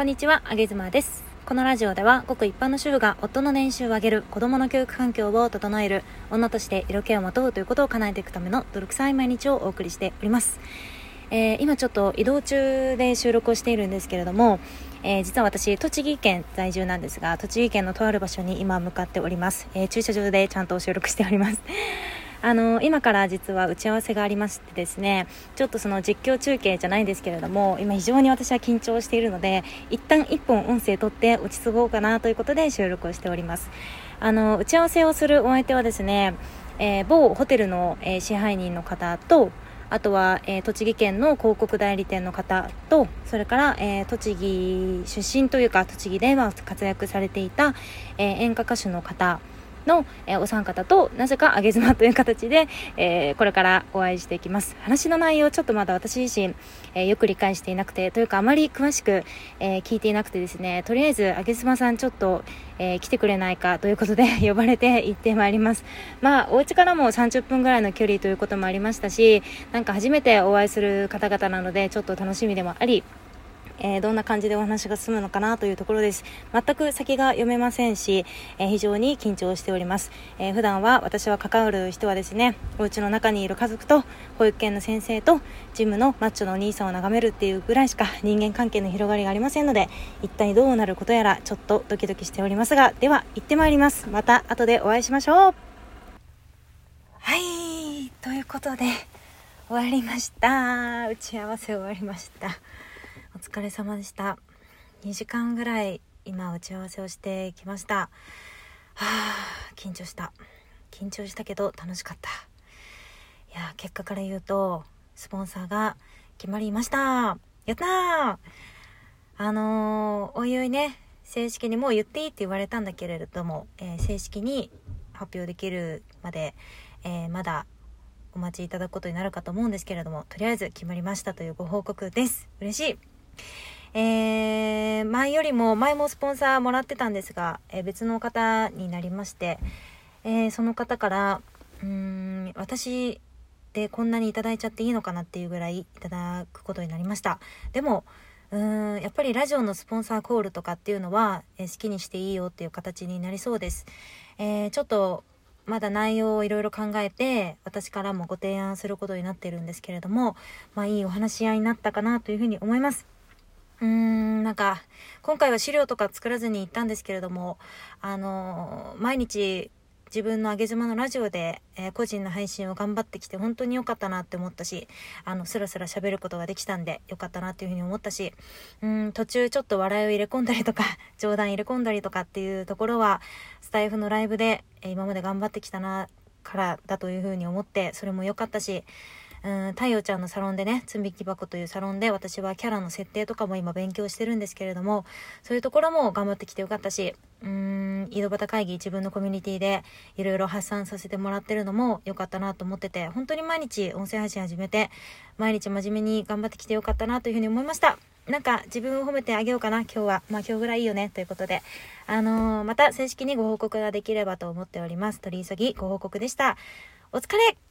こんにちは、あげずまです。このラジオでは、ごく一般の主婦が夫の年収を上げる、子供の教育環境を整える、女として色気をまとうということを叶えていくための努力さい毎日をお送りしております。えー今ちょっと移動中で収録をしているんですけれども、えー実は私、栃木県在住なんですが、栃木県のとある場所に今向かっております。えー駐車場でちゃんと収録しております。あの今から実は打ち合わせがありましてですねちょっとその実況中継じゃないんですけれども今非常に私は緊張しているので一旦1本音声取って落ち着こうかなということで収録をしております。あの打ち合わせをするお相手はですね、えー某ホテルの、えー支配人の方とあとは、えー栃木県の広告代理店の方とそれから、えー栃木出身というか栃木では活躍されていた、えー演歌歌手の方の、えーお三方となぜか上げ妻という形で、えーこれからお会いしていきます。話の内容ちょっとまだ私自身、えーよく理解していなくてというかあまり詳しく、えー聞いていなくてですねとりあえず上げ妻さんちょっと、えー来てくれないかということで 呼ばれて行ってまいります。まあお家からも30分ぐらいの距離ということもありましたしなんか初めてお会いする方々なのでちょっと楽しみでもありえーどんな感じでお話が進むのかなというところです。全く先が読めませんし、えー非常に緊張しております、えー普段は私は関わる人はですねお家の中にいる家族と保育園の先生とジムのマッチョのお兄さんを眺めるっていうぐらいしか人間関係の広がりがありませんので一体どうなることやらちょっとドキドキしておりますがでは行ってまいります。また後でお会いしましょう。はいということで終わりました。打ち合わせ終わりました。お疲れ様でした。2時間ぐらい今打ち合わせをしてきました。はあ緊張した。緊張したけど楽しかった。いや結果から言うとスポンサーが決まりました。やったー！あのーおいおいね正式にもう言っていいって言われたんだけれども、えー正式に発表できるまで、えーまだお待ちいただくことになるかと思うんですけれどもとりあえず決まりましたというご報告です。嬉しい。えー前よりも前もスポンサーもらってたんですが、えー別の方になりまして、えーその方からうーん私でこんなにいただいちゃっていいのかなっていうぐらいいただくことになりました。でもうーんやっぱりラジオのスポンサーコールとかっていうのは、えー好きにしていいよっていう形になりそうです、えーちょっとまだ内容をいろいろ考えて私からもご提案することになってるんですけれどもまあいいお話し合いになったかなというふうに思います。うーんなんか今回は資料とか作らずに行ったんですけれどもあの毎日自分の上げ妻のラジオで、えー個人の配信を頑張ってきて本当に良かったなって思ったしあのスラスラ喋ることができたんで良かったなっていうふうに思ったしうん途中ちょっと笑いを入れ込んだりとか 冗談入れ込んだりとかっていうところはスタイフのライブで、えー今まで頑張ってきたなからだというふうに思ってそれも良かったしうん太陽ちゃんのサロンでね積み木箱というサロンで私はキャラの設定とかも今勉強してるんですけれどもそういうところも頑張ってきてよかったしうん井戸端会議自分のコミュニティでいろいろ発散させてもらってるのも良かったなと思ってて本当に毎日音声配信始めて毎日真面目に頑張ってきてよかったなというふうに思いました。なんか自分を褒めてあげようかな今日は。まあ今日ぐらいいいよねということで。あのーまた正式にご報告ができればと思っております。取り急ぎご報告でした。お疲れ。